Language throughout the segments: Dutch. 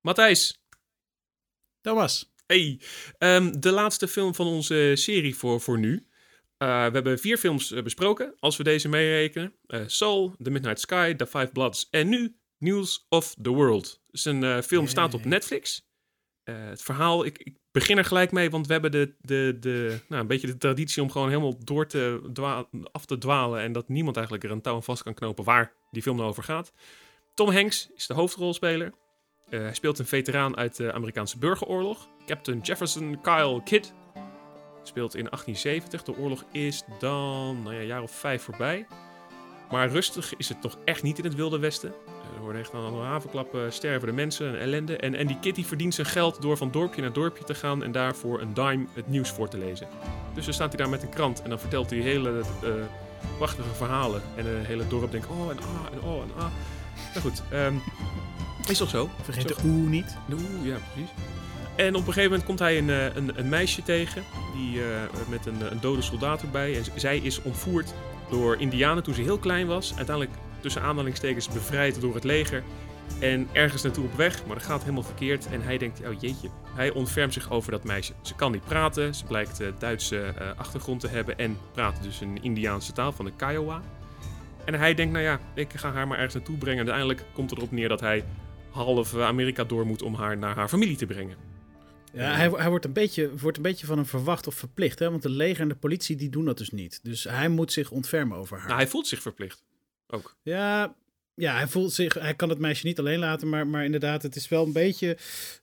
Matthijs. Thomas. Hey, ehm, de laatste film van onze serie voor, voor nu. Uh, we hebben vier films uh, besproken, als we deze meerekenen. Uh, Soul, The Midnight Sky, The Five Bloods en nu News of the World. Dus een film staat op Netflix. het verhaal, ik, ik, begin er gelijk mee, want we hebben de, de, de, nou, een beetje de traditie om gewoon helemaal door te af te dwalen. En dat niemand eigenlijk er een touw aan vast kan knopen waar die film nou over gaat. Tom Hanks is de hoofdrolspeler. Hij speelt een veteraan uit de Amerikaanse burgeroorlog. Captain Jefferson Kyle Kidd speelt in 1870. De oorlog is dan nou ja, een jaar of vijf voorbij. Maar rustig is het toch echt niet in het Wilde Westen. Er worden echt aan de havenklappen sterven de mensen en ellende. En, en die Kitty verdient zijn geld door van dorpje naar dorpje te gaan en daarvoor een dime het nieuws voor te lezen. Dus dan staat hij daar met een krant en dan vertelt hij hele uh, prachtige verhalen. En een hele dorp denkt, oh en ah en oh en ah. Nou goed, um, is toch zo? Vergeet de oeh niet. De oeh, ja precies. En op een gegeven moment komt hij een, een, een meisje tegen, die, uh, met een, een, dode soldaat erbij. En zij is ontvoerd door Indianen toen ze heel klein was. Uiteindelijk tussen aanhalingstekens bevrijd door het leger. En ergens naartoe op weg, maar dat gaat helemaal verkeerd. En hij denkt, oh jeetje, hij ontfermt zich over dat meisje. Ze kan niet praten, ze blijkt uh, Duitse uh, achtergrond te hebben en praat dus een Indiaanse taal van de Kiowa. En hij denkt, nou ja, ik ga haar maar ergens naartoe brengen. En uiteindelijk komt het erop neer dat hij half Amerika door moet om haar naar haar familie te brengen. Ja, hij, hij wordt, een beetje, wordt een beetje van hem verwacht of verplicht. Hè? Want de leger en de politie die doen dat dus niet. Dus hij moet zich ontfermen over haar. Nou, hij voelt zich verplicht. Ook. Ja, ja, hij voelt zich. Hij kan het meisje niet alleen laten. Maar, maar inderdaad, het is wel een beetje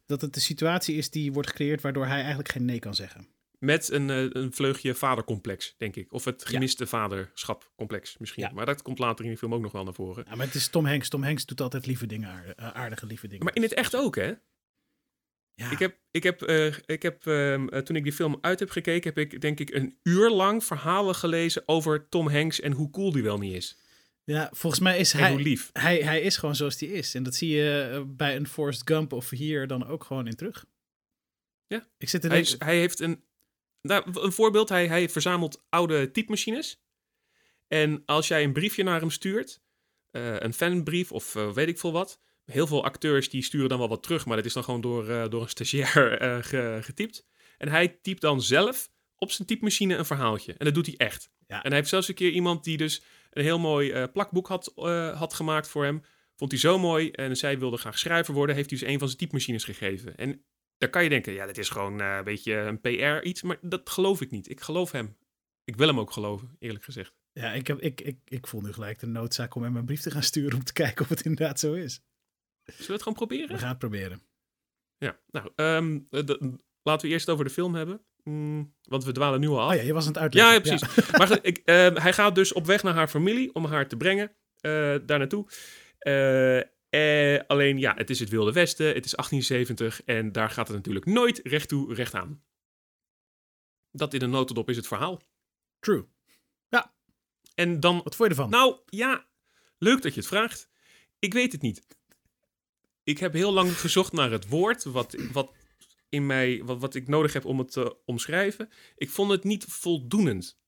dat het de situatie is die wordt gecreëerd. waardoor hij eigenlijk geen nee kan zeggen. Met een, eh, een vleugje vadercomplex, denk ik. Of het gemiste ja. vaderschapcomplex misschien. Ja. Maar dat komt later in de film ook nog wel naar voren. Ja, maar het is Tom Hanks. Tom Hanks doet altijd lieve dingen, aardige, aardige lieve dingen. Maar in het echt ook, hè? Ja. Ik heb, ik heb, uh, ik heb uh, toen ik die film uit heb gekeken, heb ik denk ik een uur lang verhalen gelezen over Tom Hanks en hoe cool die wel niet is. Ja, volgens mij is hij, lief. hij, hij is gewoon zoals hij is. En dat zie je bij een Forrest Gump of hier dan ook gewoon in terug. Ja, ik zit er hij, is, hij heeft een, nou, een voorbeeld. Hij, hij verzamelt oude typemachines. En als jij een briefje naar hem stuurt, uh, een fanbrief of weet ik veel wat, heel veel acteurs die sturen dan wel wat terug, maar dat is dan gewoon door, uh, door een stagiair getypt. En hij typt dan zelf op zijn typemachine een verhaaltje. En dat doet hij echt. Ja. En hij heeft zelfs een keer iemand die dus een heel mooi plakboek had, had gemaakt voor hem. Vond hij zo mooi en zij wilde graag schrijver worden. Heeft hij dus een van zijn typemachines gegeven. En daar kan je denken, ja, dat is gewoon een beetje een PR iets. Maar dat geloof ik niet. Ik geloof hem. Ik wil hem ook geloven, eerlijk gezegd. Ja, ik, heb, ik, ik, ik voel nu gelijk de noodzaak om hem een brief te gaan sturen om te kijken of het inderdaad zo is. Zullen we het gewoon proberen? We gaan het proberen. Ja, nou, um, laten we eerst over de film hebben. Mm, want we dwalen nu al af. Oh ja, je was aan het uitleggen. Ja, precies. Ja. maar ik, uh, hij gaat dus op weg naar haar familie om haar te brengen uh, daar naartoe. Uh, alleen, ja, het is het Wilde Westen. Het is 1870 en daar gaat het natuurlijk nooit recht toe, recht aan. Dat in een notendop is het verhaal. True. Ja. En dan... Wat vond je ervan? Nou, ja, leuk dat je het vraagt. Ik weet het niet ik heb heel lang gezocht naar het woord wat, wat, in mij, wat, wat ik nodig heb om het te omschrijven. Ik vond het niet voldoenend.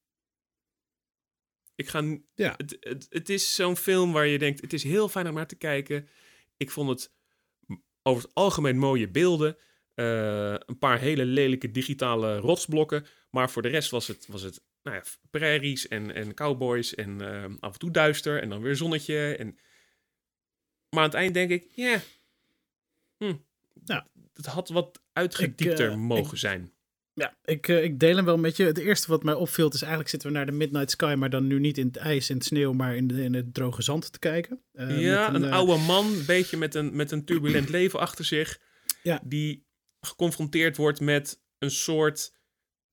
Ik ga, ja. het, het, het is zo'n film waar je denkt, het is heel fijn om naar te kijken. Ik vond het over het algemeen mooie beelden. Uh, een paar hele lelijke digitale rotsblokken. Maar voor de rest was het, was het nou ja, prairies en, en cowboys en uh, af en toe duister en dan weer zonnetje. En... Maar aan het eind denk ik, ja, Hm. Ja. Het had wat uitgediepter uh, mogen zijn. Ja, ik, uh, ik deel hem wel met je. Het eerste wat mij opviel is eigenlijk zitten we naar de Midnight Sky, maar dan nu niet in het ijs en het sneeuw, maar in, de, in het droge zand te kijken. Uh, ja, een, een oude man, een beetje met een, met een turbulent leven achter zich, ja. die geconfronteerd wordt met een soort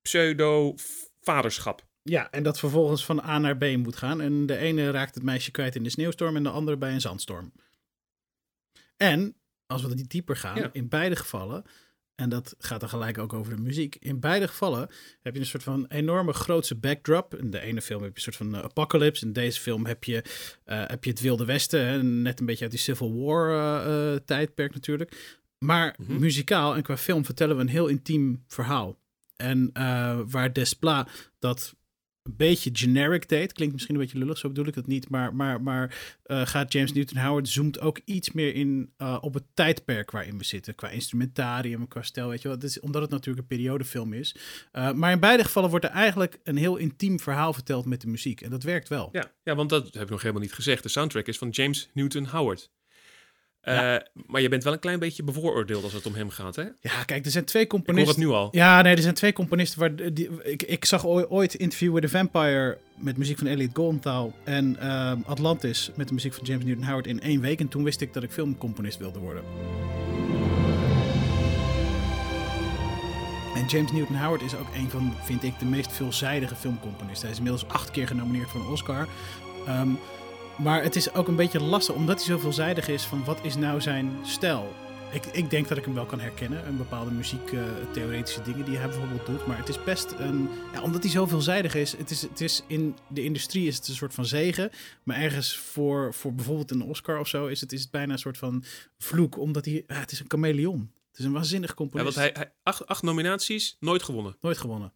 pseudo-vaderschap. Ja, en dat vervolgens van A naar B moet gaan. En de ene raakt het meisje kwijt in de sneeuwstorm en de andere bij een zandstorm. En als we die dieper gaan, in beide gevallen, en dat gaat dan gelijk ook over de muziek. In beide gevallen heb je een soort van enorme grootse backdrop. In de ene film heb je een soort van uh, apocalypse. In deze film heb je, uh, heb je het Wilde Westen. Hè? Net een beetje uit die Civil War uh, tijdperk natuurlijk. Maar mm-hmm. muzikaal en qua film vertellen we een heel intiem verhaal. En waar Desplat dat een beetje generic deed. Klinkt misschien een beetje lullig, zo bedoel ik het niet. Maar, maar, maar uh, gaat James Newton Howard zoomt ook iets meer in uh, op het tijdperk waarin we zitten. Qua instrumentarium, qua stijl, weet je wel. is, omdat het natuurlijk een periodefilm is. Uh, maar in beide gevallen wordt er eigenlijk een heel intiem verhaal verteld met de muziek. En dat werkt wel. Ja, ja want dat heb ik nog helemaal niet gezegd. De soundtrack is van James Newton Howard. Uh, Maar je bent wel een klein beetje bevooroordeeld als het om hem gaat, hè? Ja, kijk, er zijn twee componisten. Ik hoor het nu al. Ja, nee, er zijn twee componisten waar die, ik, ik zag ooit Interview with the Vampire met muziek van Elliot Goldenthal en uh, Atlantis met de muziek van James Newton Howard in één week. En toen wist ik dat ik filmcomponist wilde worden. En James Newton Howard is ook een van, vind ik, de meest veelzijdige filmcomponisten. Hij is inmiddels acht keer genomineerd voor een Oscar. Um, maar het is ook een beetje lastig, omdat hij zo veelzijdig is van wat is nou zijn stijl. Ik, ik denk dat ik hem wel kan herkennen. Een bepaalde muziektheoretische uh, dingen die hij bijvoorbeeld doet. Maar het is best een. Ja, omdat hij zo veelzijdig is. Het is, het is in de industrie is het een soort van zegen. Maar ergens voor, voor bijvoorbeeld een Oscar of zo is het, is het bijna een soort van vloek. Omdat hij. Ja, het is een chameleon. Het is een waanzinnig componist. Ja, want hij, hij acht, acht nominaties, nooit gewonnen. Nooit gewonnen.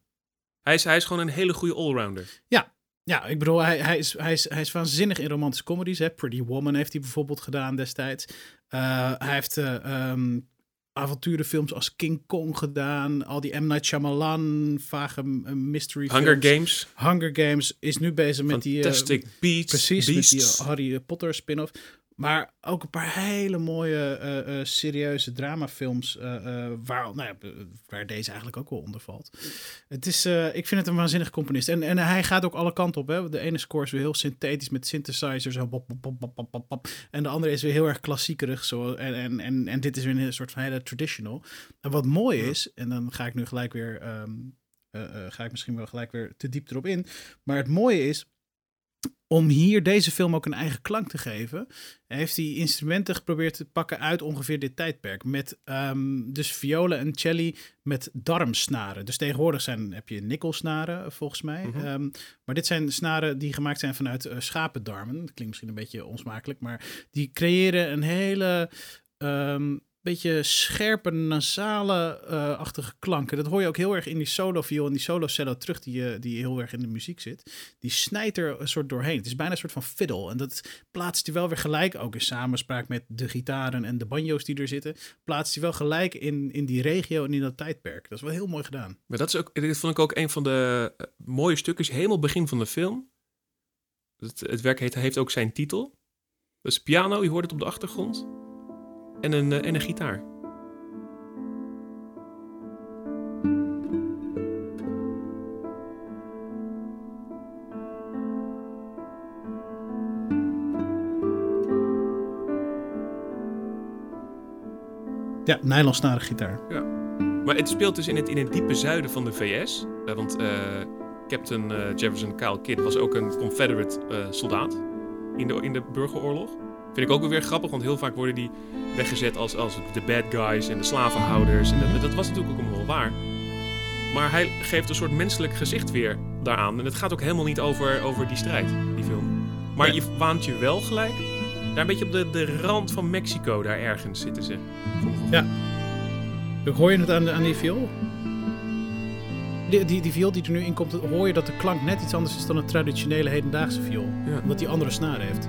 Hij is, hij is gewoon een hele goede allrounder. Ja, ja, ik bedoel, hij, hij, is, hij, is, hij is waanzinnig in romantische comedies. Hè? Pretty Woman heeft hij bijvoorbeeld gedaan destijds. Uh, hij heeft uh, um, avonturenfilms als King Kong gedaan. Al die M. Night Shyamalan, vage mystery Hunger Games. Hunger Games is nu bezig met die... Fantastic uh, Beats. Precies, Beasts. met die Harry Potter spin-off. Maar ook een paar hele mooie, uh, uh, serieuze dramafilms. Uh, waar, nou ja, waar deze eigenlijk ook wel onder valt. Het is, ik vind het een waanzinnig componist. En, en hij gaat ook alle kanten op. Hè. De ene score is weer heel synthetisch met synthesizers. En, bop, bop, bop, en de andere is weer heel erg klassiekerig. Zo. En, en, en, en dit is weer een soort van hele traditional. En wat mooi is, en dan ga ik nu gelijk weer. Um, ga ik misschien wel gelijk weer te diep erop in. Maar het mooie is om hier deze film ook een eigen klank te geven, heeft hij instrumenten geprobeerd te pakken uit ongeveer dit tijdperk. Met um, dus violen en celli met darmsnaren. Dus tegenwoordig zijn, heb je nikkelsnaren, volgens mij. Mm -hmm. um, maar dit zijn snaren die gemaakt zijn vanuit uh, schapendarmen. Dat klinkt misschien een beetje onsmakelijk, maar die creëren een hele... Um, beetje scherpe, nasale-achtige klanken. Dat hoor je ook heel erg in die solo-viool en die solo-cello terug, die, die heel erg in de muziek zit. Die snijdt er een soort doorheen. Het is bijna een soort van fiddle. En dat plaatst hij wel weer gelijk, ook in samenspraak met de gitaren en de banjo's die er zitten, plaatst hij wel gelijk in, in die regio en in dat tijdperk. Dat is wel heel mooi gedaan. Maar dat is ook, dit vond ik ook een van de uh, mooie stukjes, helemaal begin van de film. Het, het werk heet, heeft ook zijn titel. Dus piano, je hoort het op de achtergrond en een, uh, en een gitaar. Ja, nylonsnaren gitaar. Ja. Maar het speelt dus in het, in het diepe zuiden van de VS. Uh, want uh, Captain Jefferson Kyle Kidd was ook een Confederate soldaat in de, in de burgeroorlog. Vind ik ook weer grappig, want heel vaak worden die weggezet als, als de bad guys en de slavenhouders. En dat, dat was natuurlijk ook allemaal wel waar. Maar hij geeft een soort menselijk gezicht weer daaraan. En het gaat ook helemaal niet over, over die strijd, die film. Maar ja. je waant je wel gelijk. Daar een beetje op de, de rand van Mexico, daar ergens zitten ze. Ja. Hoor je het aan, aan die viool? Die, die, die viool die er nu in komt, hoor je dat de klank net iets anders is dan een traditionele hedendaagse viool. Ja. Omdat die andere snaren heeft.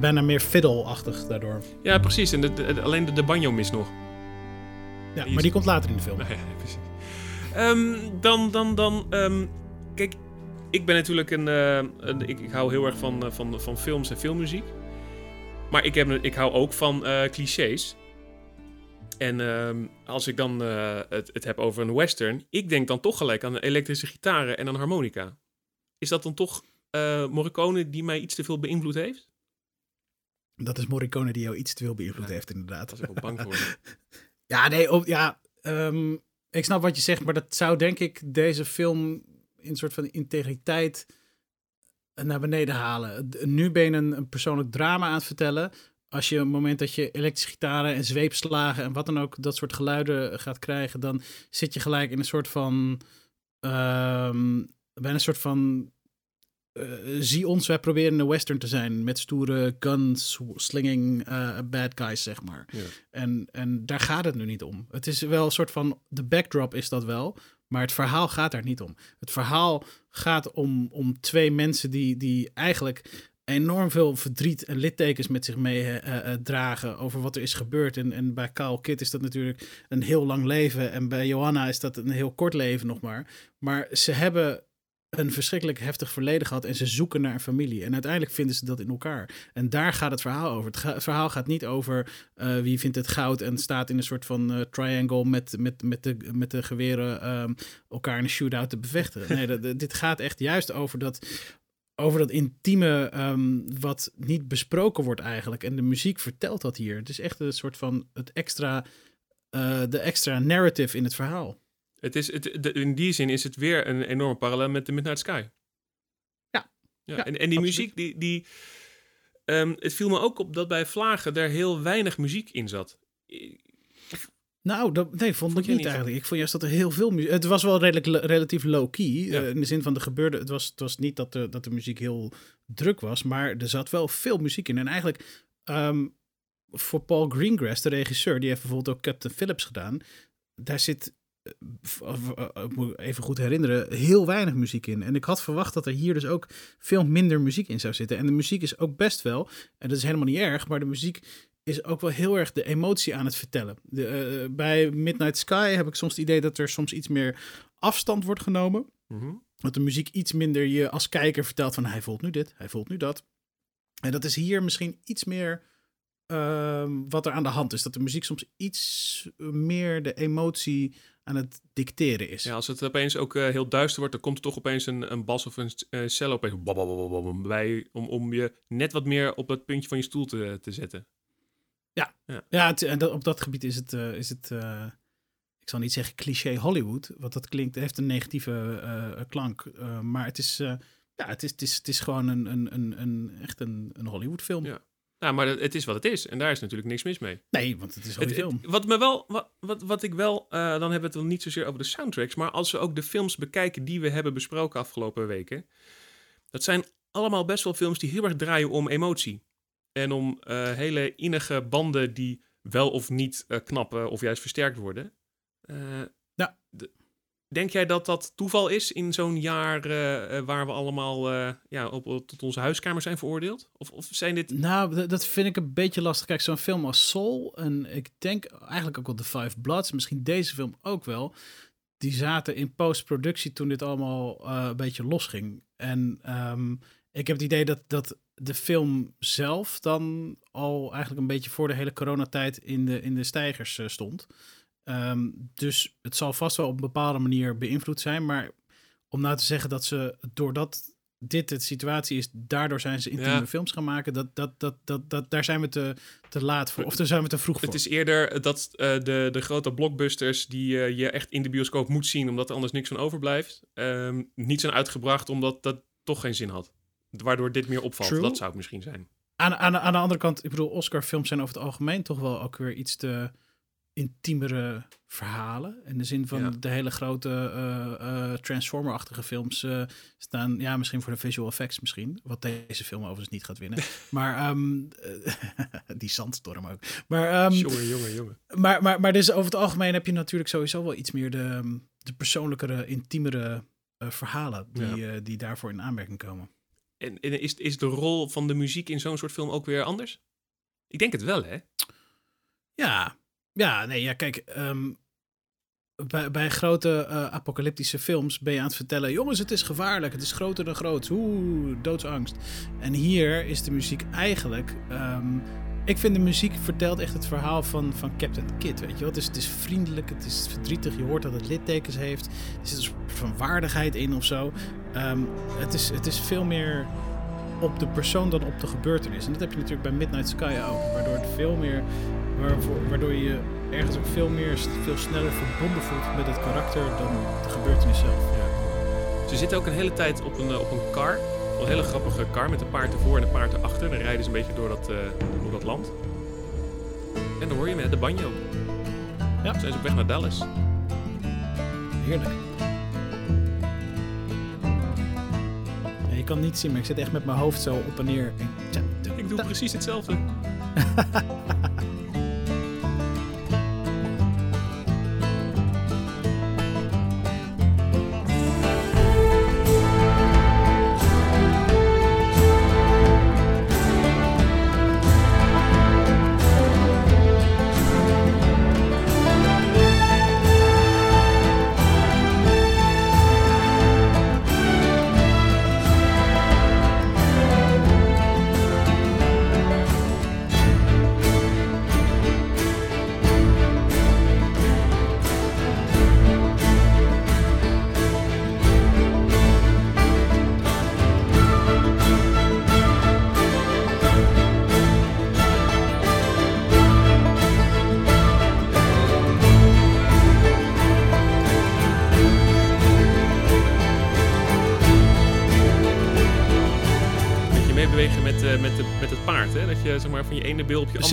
Is bijna meer fiddle-achtig daardoor. Ja, precies. En de, de, alleen de, de banjo mis nog. Ja, die maar die komt later in de film. Precies. Um, dan, dan, dan... Um, kijk, ik ben natuurlijk een... Uh, een ik, ik, hou heel erg van, uh, van, van films en filmmuziek. Maar ik, heb, ik hou ook van uh, clichés. En um, als ik dan het, het heb over een western... Ik denk dan toch gelijk aan elektrische gitaren en een harmonica. Is dat dan toch Morricone die mij iets te veel beïnvloed heeft? Dat is Morricone die jou iets te veel beïnvloed Ja, heeft, inderdaad. Was ik wel bang voor. Ja, nee, op, ja, ehm, ik snap wat je zegt, maar dat zou denk ik deze film in een soort van integriteit naar beneden halen. Nu ben je een, een persoonlijk drama aan het vertellen. Als je op het moment dat je elektrische gitaren en zweepslagen en wat dan ook, dat soort geluiden gaat krijgen, dan zit je gelijk in een soort van, ehm, bijna een soort van zie ons, wij proberen een western te zijn met stoere guns, slinging bad guys, zeg maar. Ja. En, en daar gaat het nu niet om. Het is wel een soort van, de backdrop is dat wel, maar het verhaal gaat daar niet om. Het verhaal gaat om, om twee mensen die, die eigenlijk enorm veel verdriet en littekens met zich mee uh, dragen over wat er is gebeurd. En, en bij Kyle Kit is dat natuurlijk een heel lang leven. En bij Johanna is dat een heel kort leven nog maar. Maar ze hebben een verschrikkelijk heftig verleden gehad en ze zoeken naar een familie. En uiteindelijk vinden ze dat in elkaar. En daar gaat het verhaal over. Het, verhaal gaat niet over wie vindt het goud en staat in een soort van triangle met, met, met, de, met de geweren um, elkaar in een shootout te bevechten. Nee, dit gaat echt juist over dat over dat intieme, ehm, wat niet besproken wordt eigenlijk. En de muziek vertelt dat hier. Het is echt een soort van het extra, uh, de extra narrative in het verhaal. Het is, het, in die zin is het weer een enorme parallel met The Midnight Sky. Ja. ja, ja en, en die muziek, die, die, um, het viel me ook op dat bij Vlagen er heel weinig muziek in zat. Nou, dat, nee, vond ik niet, eigenlijk. Ik vond juist dat er heel veel muziek... Het was wel redelijk, relatief low-key. Eh, in de zin van de gebeurde... Het was, het was niet dat de, dat de muziek heel druk was. Maar er zat wel veel muziek in. En eigenlijk... Ehm, voor Paul Greengrass, de regisseur... Die heeft bijvoorbeeld ook Captain Phillips gedaan. Daar zit... Uh, moet even goed herinneren, heel weinig muziek in. En ik had verwacht dat er hier dus ook veel minder muziek in zou zitten. En de muziek is ook best wel, en dat is helemaal niet erg, maar de muziek is ook wel heel erg de emotie aan het vertellen. De, uh, bij Midnight Sky heb ik soms het idee dat er soms iets meer afstand wordt genomen. Mm Dat de muziek iets minder je als kijker vertelt van hij voelt nu dit, hij voelt nu dat. En dat is hier misschien iets meer uh, wat er aan de hand is. Dat de muziek soms iets meer de emotie aan het dicteren is. Ja, als het opeens ook uh, heel duister wordt, dan komt er toch opeens een, een bas of een uh, cello opeens bij, om, om je net wat meer op het puntje van je stoel te, te zetten. Ja, ja. ja het, en op dat gebied is het, uh, is het ik zal niet zeggen cliché Hollywood, want dat klinkt, heeft een negatieve klank. maar het is, ja, het is, het is, het is gewoon een, een, een, een echt een, een Hollywood film. Ja. Nou, maar het is wat het is. En daar is natuurlijk niks mis mee. Nee, want het is een film. Het, wat, me wel, wat, wat, wat ik wel, dan hebben we het niet zozeer over de soundtracks, maar als we ook de films bekijken die we hebben besproken afgelopen weken, dat zijn allemaal best wel films die heel erg draaien om emotie. En om uh, hele innige banden die wel of niet uh, knappen of juist versterkt worden. Ja. De, denk jij dat dat toeval is in zo'n jaar waar we allemaal ja, op, tot onze huiskamer zijn veroordeeld? Of, of zijn dit... Nou, dat vind ik een beetje lastig. Kijk, zo'n film als Soul en ik denk eigenlijk ook wel The Five Bloods, misschien deze film ook wel, die zaten in postproductie toen dit allemaal een beetje losging. En um, ik heb het idee dat, dat de film zelf dan al eigenlijk een beetje voor de hele coronatijd in de, in de stijgers stond. Um, dus het zal vast wel op een bepaalde manier beïnvloed zijn. Maar om nou te zeggen dat ze doordat dit de situatie is, daardoor zijn ze intieme ja. films gaan maken. Dat, dat, dat, dat, dat, daar zijn we te, te laat voor. Of daar zijn we te vroeg voor. Het is eerder dat uh, de, de grote blockbusters die uh, je echt in de bioscoop moet zien, omdat er anders niks van overblijft, um, niet zijn uitgebracht omdat dat toch geen zin had. Waardoor dit meer opvalt. True. Dat zou het misschien zijn. Aan, aan, aan de andere kant, ik bedoel, Oscar-films zijn over het algemeen toch wel ook weer iets te intiemere verhalen. In de zin van ja. de hele grote uh, uh, Transformer-achtige films uh, staan, ja, misschien voor de visual effects misschien. Wat deze film overigens niet gaat winnen. maar um, die zandstorm ook. Maar, um, jongen, jongen, jongen. Maar, maar, maar dus over het algemeen heb je natuurlijk sowieso wel iets meer de, de persoonlijkere, intiemere verhalen die, ja. die daarvoor in aanmerking komen. En, en, is, is de rol van de muziek in zo'n soort film ook weer anders? Ik denk het wel, hè? Ja, ja, nee, ja, kijk, um, bij, bij grote uh, apocalyptische films ben je aan het vertellen: jongens, het is gevaarlijk, het is groter dan groot, oeh, doodsangst. En hier is de muziek eigenlijk. Um, ik vind de muziek vertelt echt het verhaal van, van Captain Kid, weet je. Het is, het is vriendelijk, het is verdrietig, je hoort dat het littekens heeft. Er zit een soort van waardigheid in of zo. Um, het, is, het is veel meer op de persoon dan op de gebeurtenis. En dat heb je natuurlijk bij Midnight Sky ook. Waardoor het veel meer. Waarvoor, waardoor je ergens ook veel meer, veel sneller verbonden voelt met het karakter dan de gebeurtenis zelf. Ja. Ze zitten ook een hele tijd op een, op een car. Een hele grappige car met een paard ervoor en een paard erachter. Dan rijden ze een beetje door dat, uh, door dat land. En dan hoor je met de banjo. Ja. Zijn ze op weg naar Dallas. Heerlijk. je kan niet zien, maar ik zit echt met mijn hoofd zo op en neer. Ik doe precies hetzelfde.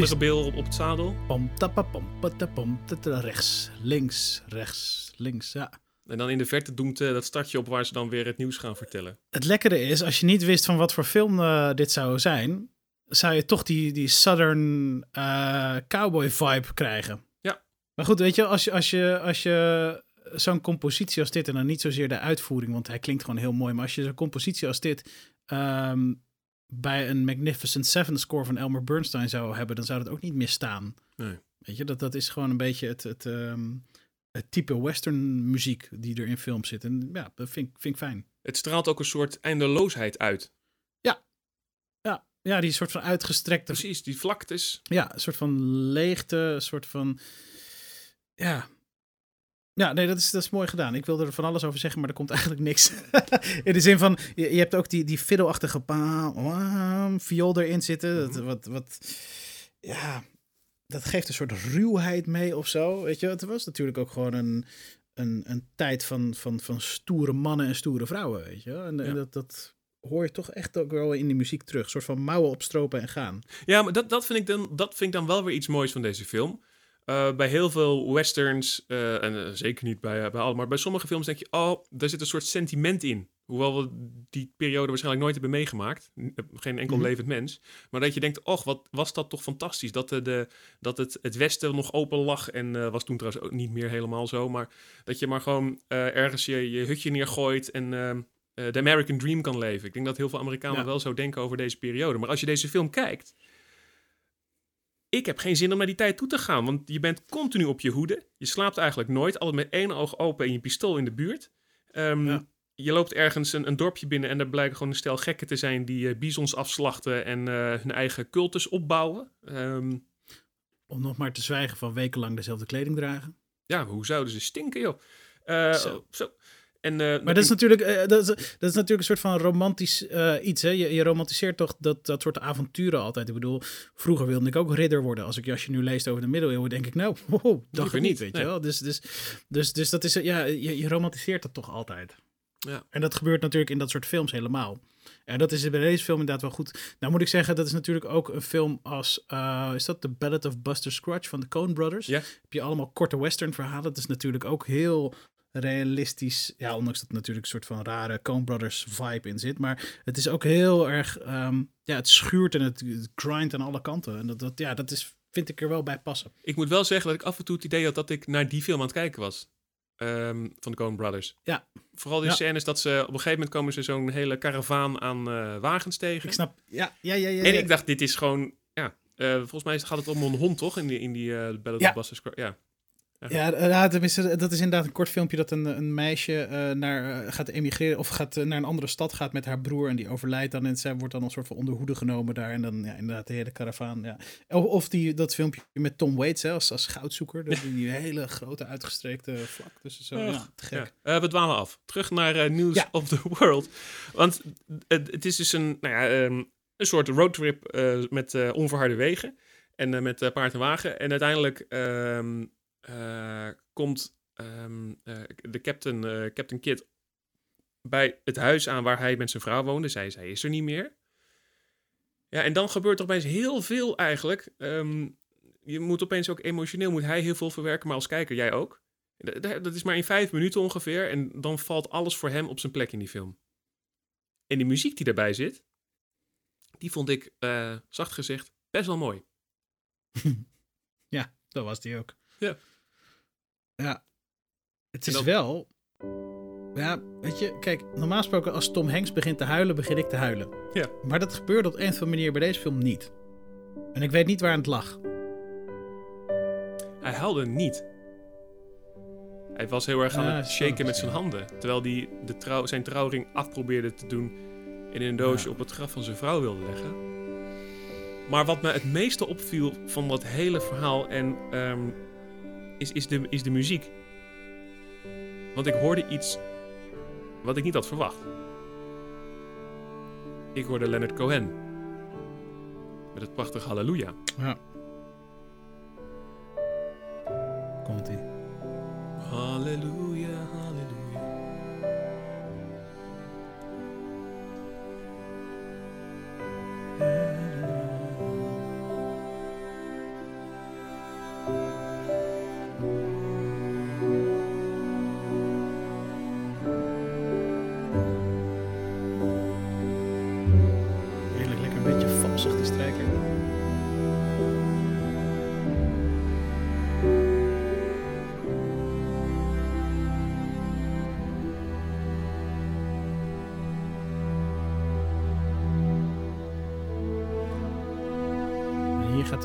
andere bil op, op het zadel. Pom, tappa, pom, pata, pom, tata, rechts, links, rechts, links. Ja. En dan in de verte doemt uh, dat startje op waar ze dan weer het nieuws gaan vertellen. Het lekkere is, als je niet wist van wat voor film uh, dit zou zijn, zou je toch die, die Southern uh, cowboy vibe krijgen. Ja. Maar goed, weet je, als je, als je, als je zo'n compositie als dit, en dan niet zozeer de uitvoering, want hij klinkt gewoon heel mooi, maar als je zo'n compositie als dit um, bij een Magnificent Seven score van Elmer Bernstein zou hebben, dan zou dat ook niet misstaan. Nee. Weet je, dat, dat is gewoon een beetje het, het, um, het type western muziek die er in films zit. En ja, dat vind, vind ik fijn. Het straalt ook een soort eindeloosheid uit. Ja. Ja, ja die soort van uitgestrekte... Precies, die vlaktes. Ja, een soort van leegte, een soort van... Ja, ja, nee, dat is, dat is mooi gedaan. Ik wilde er van alles over zeggen, maar er komt eigenlijk niks. In de zin van, je, je hebt ook die, die fiddelachtige viool erin zitten. Dat, wat, wat, ja, dat geeft een soort ruwheid mee of zo. Weet je, het was natuurlijk ook gewoon een, een, een tijd van, van, van stoere mannen en stoere vrouwen, weet je. En, ja. en dat, dat hoor je toch echt ook wel in die muziek terug. Een soort van mouwen opstropen en gaan. Ja, maar dat, dat, vind ik dan, dat vind ik dan wel weer iets moois van deze film. Uh, bij heel veel westerns, uh, en uh, zeker niet bij, bij alle, maar bij sommige films denk je, oh, daar zit een soort sentiment in. Hoewel we die periode waarschijnlijk nooit hebben meegemaakt. Geen enkel mm -hmm. levend mens. Maar dat je denkt, och, wat was dat toch fantastisch. Dat, de, de dat het, het Westen nog open lag. En was toen trouwens ook niet meer helemaal zo. Maar dat je maar gewoon ergens je, je hutje neergooit en de American Dream kan leven. Ik denk dat heel veel Amerikanen ja. wel zo denken over deze periode. Maar als je deze film kijkt, ik heb geen zin om naar die tijd toe te gaan. Want je bent continu op je hoede. Je slaapt eigenlijk nooit. Altijd met één oog open en je pistool in de buurt. Um, ja. Je loopt ergens een, een, dorpje binnen en er blijken gewoon een stel gekken te zijn die uh, bizons afslachten en uh, hun eigen cultus opbouwen. Um, om nog maar te zwijgen van wekenlang dezelfde kleding dragen. Ja, hoe zouden ze stinken, joh? Uh, zo. zo. En, uh, maar dat is, natuurlijk, uh, dat, is, dat is natuurlijk een soort van romantisch uh, iets. Hè? Je, je romantiseert toch dat, dat soort avonturen altijd. Ik bedoel, vroeger wilde ik ook ridder worden. Als, ik, als je nu leest over de middeleeuwen, denk ik, nou, wow, dacht ik niet, weet nee. je wel. Dus, dus, dus, dus dat is, ja, je, je romantiseert dat toch altijd. Ja. En dat gebeurt natuurlijk in dat soort films helemaal. En dat is bij deze film inderdaad wel goed. Nou moet ik zeggen, dat is natuurlijk ook een film als... Uh, is dat The Ballad of Buster Scruggs van de Coen Brothers? Ja. Heb je allemaal korte western verhalen. Dat is natuurlijk ook heel realistisch. Ja, ondanks dat er natuurlijk een soort van rare Coen Brothers vibe in zit. Maar het is ook heel erg... Um, ja, het schuurt en het, het grindt aan alle kanten. En dat, dat, ja, dat is, vind ik er wel bij passen. Ik moet wel zeggen dat ik af en toe het idee had dat ik naar die film aan het kijken was. Um, van de Coen Brothers. Ja. Vooral die ja. scènes dat ze... Op een gegeven moment komen ze zo'n hele karavaan aan uh, wagens tegen. Ik snap. Ja, ja, ja. ja en ik dacht, dit is gewoon... Ja, uh, volgens mij gaat het om een hond, toch? In die, in die uh, ja. of Buster Scruggs. Ja. Ja, ja tenminste, dat is inderdaad een kort filmpje dat een, een meisje uh, naar, uh, gaat emigreren of gaat uh, naar een andere stad gaat met haar broer en die overlijdt dan en zij wordt dan een soort van onderhoede genomen daar en dan ja, inderdaad de hele karavaan. Ja. Of, of die, dat filmpje met Tom Waits hè, als, als goudzoeker, dat, die hele grote uitgestrekte vlak. Dus zo, ja, te gek. Ja. we dwalen af. Terug naar News of the World. Want het, is dus een, nou ja, um, een soort roadtrip met onverharde wegen en met paard en wagen en uiteindelijk... Um, uh, komt um, uh, de captain, uh, Captain Kid bij het huis aan waar hij met zijn vrouw woonde. Zij, zij is er niet meer. Ja, en dan gebeurt er opeens heel veel eigenlijk. Um, je moet opeens ook emotioneel, moet hij heel veel verwerken, maar als kijker jij ook. Dat is maar in vijf minuten ongeveer en dan valt alles voor hem op zijn plek in die film. En die muziek die daarbij zit, die vond ik, uh, zacht gezegd, best wel mooi. ja, dat was die ook. Ja. Ja. Het is wel... Ja, weet je, kijk, normaal gesproken als Tom Hanks begint te huilen, begin ik te huilen. Ja. Maar dat gebeurde op een of andere manier bij deze film niet. En ik weet niet waar het lag. Hij huilde niet. Hij was heel erg aan het shaken met zijn handen. Terwijl hij de trouw, zijn trouwring afprobeerde te doen en in een doosje op het graf van zijn vrouw wilde leggen. Maar wat me het meeste opviel van dat hele verhaal en, um, is, is, de, is de muziek. Want ik hoorde iets wat ik niet had verwacht. Ik hoorde Leonard Cohen. Met het prachtige Halleluja. Ja. Komt-ie. Halleluja, halleluja.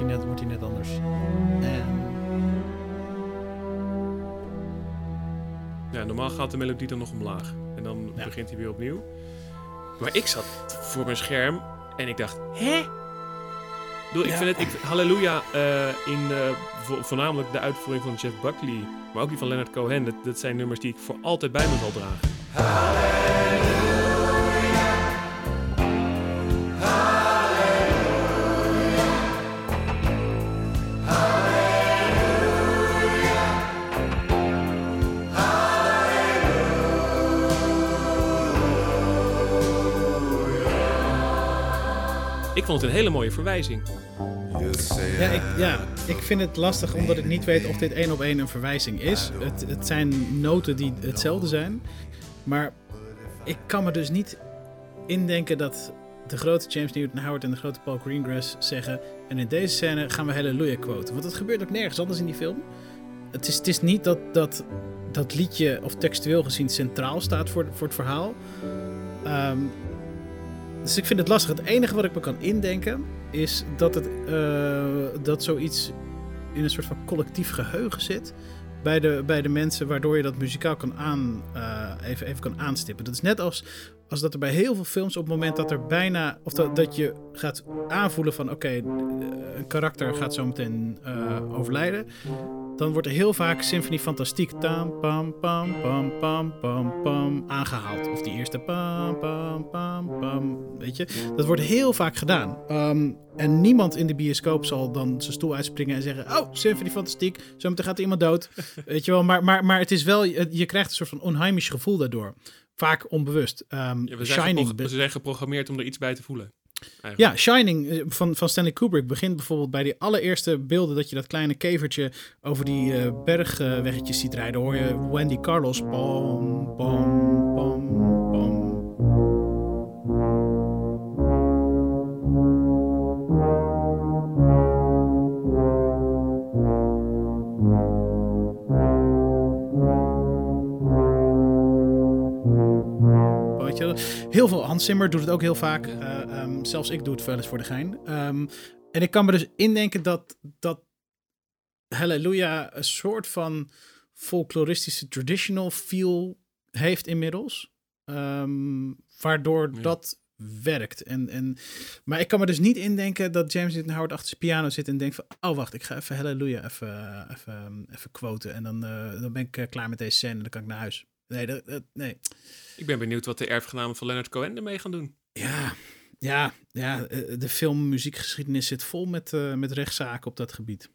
Hij net, wordt hij net anders. En Ja, normaal gaat de melodie dan nog omlaag. En dan Ja. begint hij weer opnieuw. Maar ik zat voor mijn scherm en ik dacht, hè? Ik, bedoel, ik Ja. vind het, ik, Halleluja, eh, in vo- voornamelijk de uitvoering van Jeff Buckley, maar ook die van Leonard Cohen, dat, dat zijn nummers die ik voor altijd bij me zal dragen. Ik vond het een hele mooie verwijzing. Ja ik, ja, ik vind het lastig omdat ik niet weet of dit één op één een verwijzing is. Het, het zijn noten die hetzelfde zijn. Maar ik kan me dus niet indenken dat de grote James Newton Howard en de grote Paul Greengrass zeggen... en in deze scène gaan we Halleluja quoten. Want dat gebeurt ook nergens anders in die film. Het is, het is niet dat, dat dat liedje, of textueel gezien, centraal staat voor, voor het verhaal. Ehm, dus ik vind het lastig. Het enige wat ik me kan indenken is dat, het, eh, dat zoiets in een soort van collectief geheugen zit bij de, bij de mensen, waardoor je dat muzikaal kan aan, eh, even, even kan aanstippen. Dat is net als, als dat er bij heel veel films op het moment dat er bijna, of dat, dat je gaat aanvoelen van oké, een karakter gaat zo meteen eh, overlijden. Dan wordt er heel vaak Symfonie Fantastiek tam, pam, pam, pam, pam, pam, pam, aangehaald. Of die eerste pam, pam, pam, pam. Weet je, dat wordt heel vaak gedaan. Ehm, en niemand in de bioscoop zal dan zijn stoel uitspringen en zeggen: Oh, Symfonie Fantastiek, zometeen gaat er iemand dood. Weet je wel, maar, maar, maar het is wel, je krijgt een soort van onheimisch gevoel daardoor. Vaak onbewust. Ja, we, zijn Shining. we zijn geprogrammeerd om er iets bij te voelen. Ja, Shining eh, van, Stanley Kubrick begint bijvoorbeeld bij die allereerste beelden dat je dat kleine kevertje over die eh, bergweggetjes ziet rijden. Hoor je Wendy Carlos. Pom, pom, pom, heel veel Hans Zimmer doet het ook heel vaak. Eh, ehm, zelfs ik doe het wel eens voor de gein. Ehm, en ik kan me dus indenken dat, dat Halleluja een soort van folkloristische traditional feel heeft inmiddels. Ehm, waardoor Ja. dat werkt. En, en, maar ik kan me dus niet indenken dat James Newton Howard achter zijn piano zit en denkt van... Oh, wacht, ik ga even Halleluja even, even, even quoten. En dan, eh, dan ben ik eh, klaar met deze scène en dan kan ik naar huis. Nee, dat, dat- nee. Ik ben benieuwd wat de erfgenamen van Leonard Cohen ermee gaan doen. Ja, ja, ja. eh, De filmmuziekgeschiedenis zit vol met, eh, met rechtszaken op dat gebied.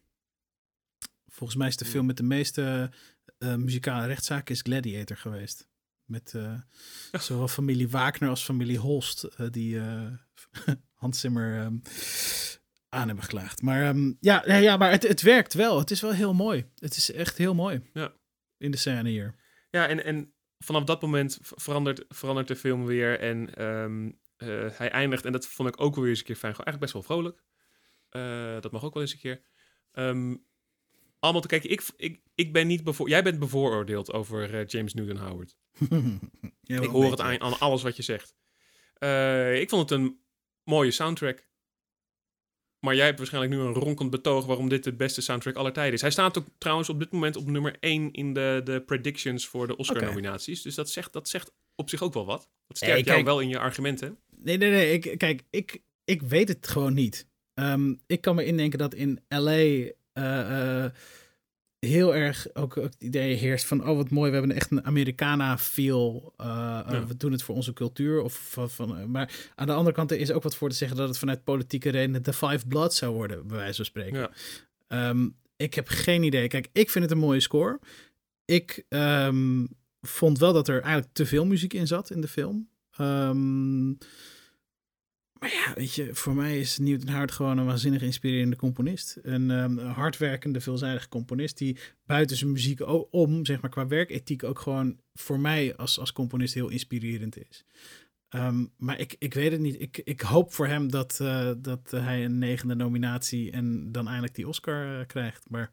Volgens mij is de film met de meeste eh, muzikale rechtszaken is Gladiator geweest. Met zowel familie Wagner als familie Holst, die Hans Zimmer ehm, aan hebben geklaagd. Maar ehm, ja, ja, ja, maar het, het werkt wel. Het is wel heel mooi. Het is echt heel mooi. Ja. In de scène hier. Ja, en, en vanaf dat moment verandert, verandert de film weer. En ehm, hij eindigt, en dat vond ik ook wel weer eens een keer fijn. Gewoon eigenlijk best wel vrolijk. dat mag ook wel eens een keer. Ehm, allemaal te kijken. Ik, ik, ik ben niet bevoor, jij bent bevooroordeeld over James Newton Howard. ik hoor het aan, aan, alles wat je zegt. ik vond het een mooie soundtrack. Maar jij hebt waarschijnlijk nu een ronkend betoog waarom dit de beste soundtrack aller tijden is. Hij staat ook trouwens op dit moment op nummer 1 in de, de predictions voor de Oscar-nominaties. Dus dat zegt, dat zegt op zich ook wel wat. Dat sterkt jou wel in je argumenten. Nee, nee, nee. Ik, kijk, ik, ik weet het gewoon niet. Ehm, ik kan me indenken dat in LA uh, uh, heel erg ook, het idee heerst van, oh wat mooi, we hebben echt een Americana-feel. Uh, uh, We doen het voor onze cultuur. Of van, van, uh, maar aan de andere kant er is ook wat voor te zeggen dat het vanuit politieke redenen de Five Blood zou worden, bij wijze van spreken. Ja. Um, ik heb geen idee. Kijk, ik vind het een mooie score. Ik um, vond wel dat er eigenlijk te veel muziek in zat in de film. Um, maar ja, weet je, voor mij is Newton Hart gewoon een waanzinnig inspirerende componist. Een um, hardwerkende, veelzijdige componist die buiten zijn muziek om, zeg maar qua werkethiek, ook gewoon voor mij als, als componist heel inspirerend is. Um, maar ik, ik weet het niet. Ik, ik hoop voor hem dat, uh, dat hij een negende nominatie en dan eindelijk die Oscar uh, krijgt. Maar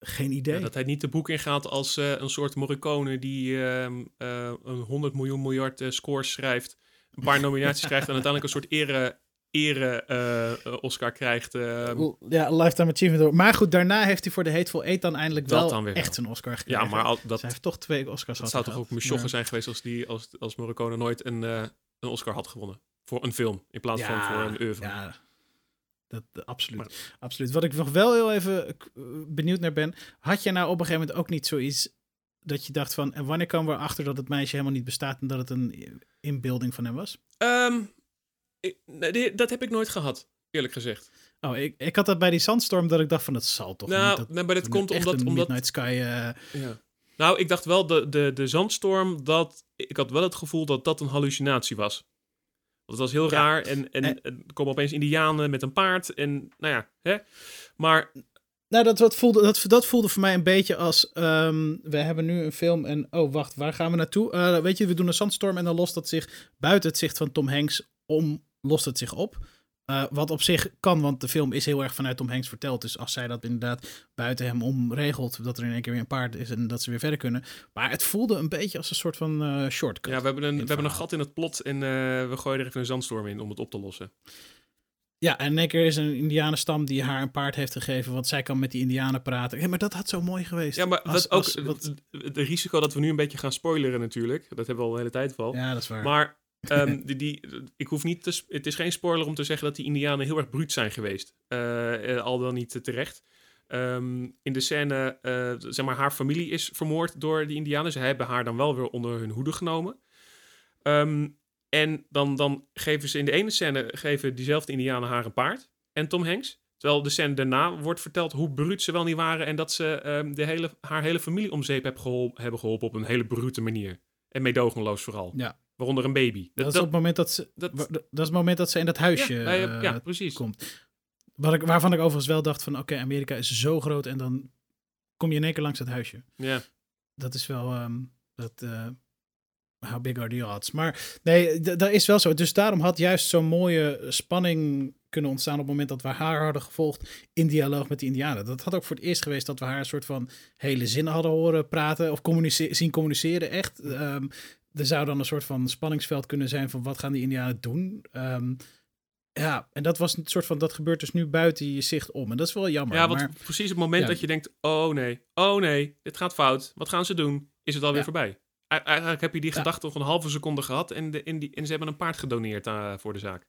geen idee. Dat hij niet de boek ingaat als uh, een soort Morricone die ehm, een 100 miljoen miljard scores schrijft een paar nominaties krijgt en uiteindelijk een soort ere, ere uh, Oscar krijgt. Uh, ja, Lifetime Achievement. Maar goed, daarna heeft hij voor de Hateful Eight dan eindelijk wel dan echt een Oscar gekregen. Ja, maar al, dat hij heeft toch twee Oscars Dat zou toch ook Mushoge maar... zijn geweest als, die, als, als Morricone nooit een, uh, een Oscar had gewonnen. Voor een film, in plaats ja, van voor een oeuvre. Ja, dat, dat, absoluut. Maar, absoluut. Wat ik nog wel heel even benieuwd naar ben. Had je nou op een gegeven moment ook niet zoiets dat je dacht van, en wanneer komen we achter dat het meisje helemaal niet bestaat en dat het een inbeelding van hem was? Um, ik, nee, dat heb ik nooit gehad, eerlijk gezegd. Oh, ik, ik had dat bij die Sandstorm dat ik dacht van, dat zal toch nou, niet. Dat, nee, maar dat komt omdat... omdat Midnight Sky... Uh... Ja. Nou, ik dacht wel, de, de, de Zandstorm, dat, ik had wel het gevoel dat dat een hallucinatie was. Want het was heel raar en, en, en er komen opeens indianen met een paard en nou ja, hè. Maar nou, dat, dat, voelde, dat, dat voelde voor mij een beetje als... Um, we hebben nu een film en... Oh, wacht, waar gaan we naartoe? Uh, weet je, we doen een zandstorm en dan lost dat zich... Buiten het zicht van Tom Hanks om lost het zich op. Uh, wat op zich kan, want de film is heel erg vanuit Tom Hanks verteld. Dus als zij dat inderdaad buiten hem om regelt, dat er in één keer weer een paard is en dat ze weer verder kunnen. Maar het voelde een beetje als een soort van uh, shortcut. Ja, we hebben een, we hebben een gat in het plot en we gooien er even een zandstorm in om het op te lossen. Ja, en Nekker is een indianenstam die haar een paard heeft gegeven, want zij kan met die indianen praten. Ja, maar dat had zo mooi geweest. Ja, maar als, ook wat... het risico dat we nu een beetje gaan spoileren natuurlijk. Dat hebben we al de hele tijd wel. Ja, dat is waar. Maar um, die, die, ik hoef niet te, het is geen spoiler om te zeggen dat die indianen heel erg bruut zijn geweest. Uh, al dan niet terecht. Um, in de scène, uh, zeg maar, haar familie is vermoord door die indianen. Ze hebben haar dan wel weer onder hun hoede genomen. Um, en dan, dan geven ze in de ene scène geven diezelfde Indianen haar een paard. En Tom Hanks. Terwijl de scène daarna wordt verteld hoe bruut ze wel niet waren. En dat ze um, de hele, haar hele familie om zeep heb geholpen, hebben geholpen op een hele brute manier. En meedogenloos vooral. Ja. Waaronder een baby. Dat, dat is op het moment dat ze, dat, dat, is het moment dat ze in dat huisje ja, uh, ja, precies. komt. Wat ik, waarvan ik overigens wel dacht van oké, okay, Amerika is zo groot en dan kom je in één keer langs het huisje. Ja. Dat is wel, um, dat, uh, how big are the odds? Maar nee, dat is wel zo. Dus daarom had juist zo'n mooie spanning kunnen ontstaan op het moment dat we haar hadden gevolgd in dialoog met de Indianen. Dat had ook voor het eerst geweest dat we haar een soort van hele zinnen hadden horen praten of communice zien communiceren. Echt. Um, er zou dan een soort van spanningsveld kunnen zijn van wat gaan die Indianen doen. Um, ja, en dat was een soort van, dat gebeurt dus nu buiten je zicht om. En dat is wel jammer. Ja, want maar, precies het moment dat je denkt, oh nee, oh nee, dit gaat fout. Wat gaan ze doen? Is het alweer ja. voorbij? Eigenlijk heb je die gedachte nog een halve seconde gehad en, de, in die, en ze hebben een paard gedoneerd uh, voor de zaak.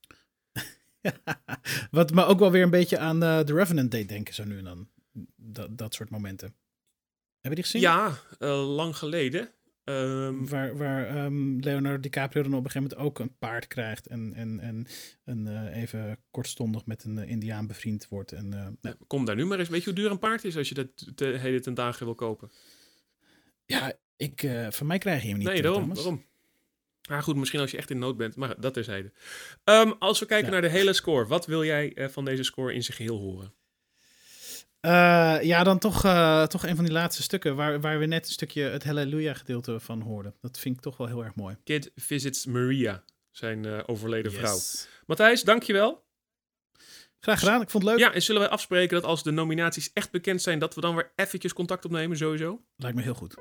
Wat me ook wel weer een beetje aan uh, The Revenant deed denken, zo nu en dan. Dat, dat soort momenten. Heb je die gezien? Ja, uh, lang geleden. Um, waar waar um, Leonardo DiCaprio dan op een gegeven moment ook een paard krijgt en, en, en, en even kortstondig met een Indiaan bevriend wordt. En, kom daar nu maar eens. Weet je hoe duur een paard is als je dat de hele ten dagen wil kopen? Ja, ik, uh, van mij krijg je hem niet. Nee, daarom. daarom. Maar goed, misschien als je echt in nood bent. Maar dat terzijde. Um, als we kijken naar de hele score. Wat wil jij uh, van deze score in zijn geheel horen? ja, dan toch, toch een van die laatste stukken waar, waar we net een stukje het Halleluja gedeelte van hoorden. Dat vind ik toch wel heel erg mooi. Kid visits Maria, zijn overleden yes. vrouw. Matthijs, dankjewel. Graag gedaan, ik vond het leuk. Ja, en zullen wij afspreken dat als de nominaties echt bekend zijn, dat we dan weer eventjes contact opnemen, sowieso? Lijkt me heel goed.